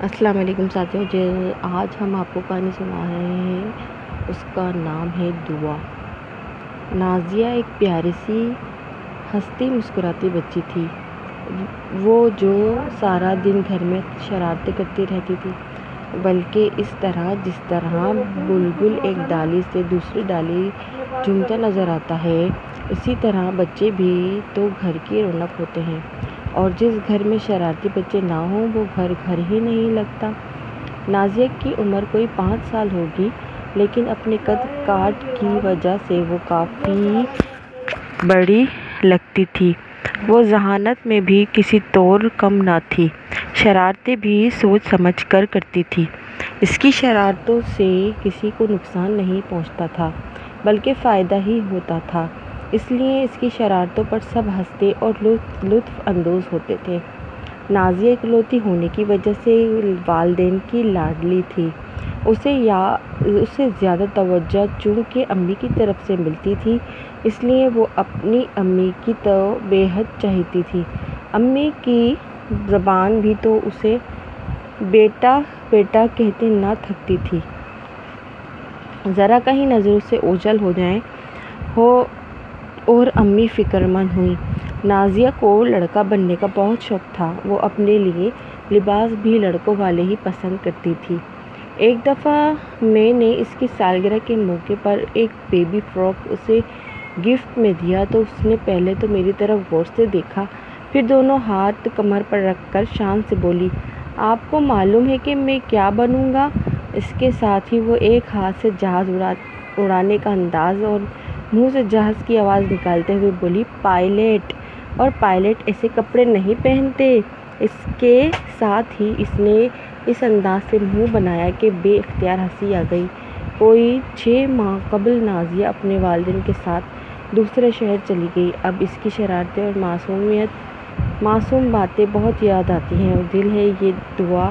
السلام علیکم ساتھیوں جو جی، آج ہم آپ کو کہانی سنا رہے ہیں۔ اس کا نام ہے دعا۔ نازیہ ایک پیاری سی ہنستی مسکراتی بچی تھی۔ وہ جو سارا دن گھر میں شرارتیں کرتی رہتی تھی، بلکہ اس طرح جس طرح بلبل ایک ڈالی سے دوسری ڈالی جھومتا نظر آتا ہے، اسی طرح بچے بھی تو گھر کی رونق ہوتے ہیں۔ اور جس گھر میں شرارتی بچے نہ ہوں، وہ گھر گھر ہی نہیں لگتا۔ نازیہ کی عمر کوئی پانچ سال ہوگی، لیکن اپنے قد کاٹ کی وجہ سے وہ کافی بڑی لگتی تھی۔ وہ ذہانت میں بھی کسی طور کم نہ تھی، شرارتیں بھی سوچ سمجھ کر کرتی تھی۔ اس کی شرارتوں سے کسی کو نقصان نہیں پہنچتا تھا، بلکہ فائدہ ہی ہوتا تھا۔ اس لیے اس کی شرارتوں پر سب ہنستے اور لطف اندوز ہوتے تھے۔ نازیہ اکلوتی ہونے کی وجہ سے والدین کی لاڈلی تھی۔ اسے یا اسے زیادہ توجہ چونکہ امی کی طرف سے ملتی تھی، اس لیے وہ اپنی امی کی تو بے حد چاہتی تھی۔ امی کی زبان بھی تو اسے بیٹا بیٹا کہتے نہ تھکتی تھی۔ ذرا کہیں نظروں سے اوجھل ہو جائیں۔ ہو اور امی فکر مند ہوئیں۔ نازیہ کو لڑکا بننے کا بہت شوق تھا۔ وہ اپنے لیے لباس بھی لڑکوں والے ہی پسند کرتی تھی۔ ایک دفعہ میں نے اس کی سالگرہ کے موقع پر ایک بیبی فراک اسے گفٹ میں دیا تو اس نے پہلے تو میری طرف غور سے دیکھا، پھر دونوں ہاتھ کمر پر رکھ کر شان سے بولی، آپ کو معلوم ہے کہ میں کیا بنوں گا؟ اس کے ساتھ ہی وہ ایک ہاتھ سے جہاز اڑا اڑانے کا انداز اور منہ سے جہاز کی آواز نکالتے ہوئے بولی، پائلٹ اور پائلٹ ایسے کپڑے نہیں پہنتے۔ اس کے ساتھ ہی اس نے اس انداز سے منہ بنایا کہ بے اختیار ہنسی آ گئی۔ کوئی چھ ماہ قبل نازیہ اپنے والدین کے ساتھ دوسرے شہر چلی گئی۔ اب اس کی شرارتیں اور معصومیت، معصوم باتیں بہت یاد آتی ہیں۔ اور دل ہے یہ دعا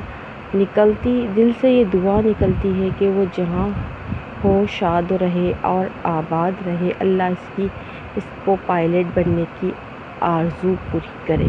نکلتی، دل سے یہ دعا نکلتی ہے کہ وہ جہاں ہو، شاد رہے اور آباد رہے، اللہ اس کی، اس کو پائلٹ بننے کی آرزو پوری کرے۔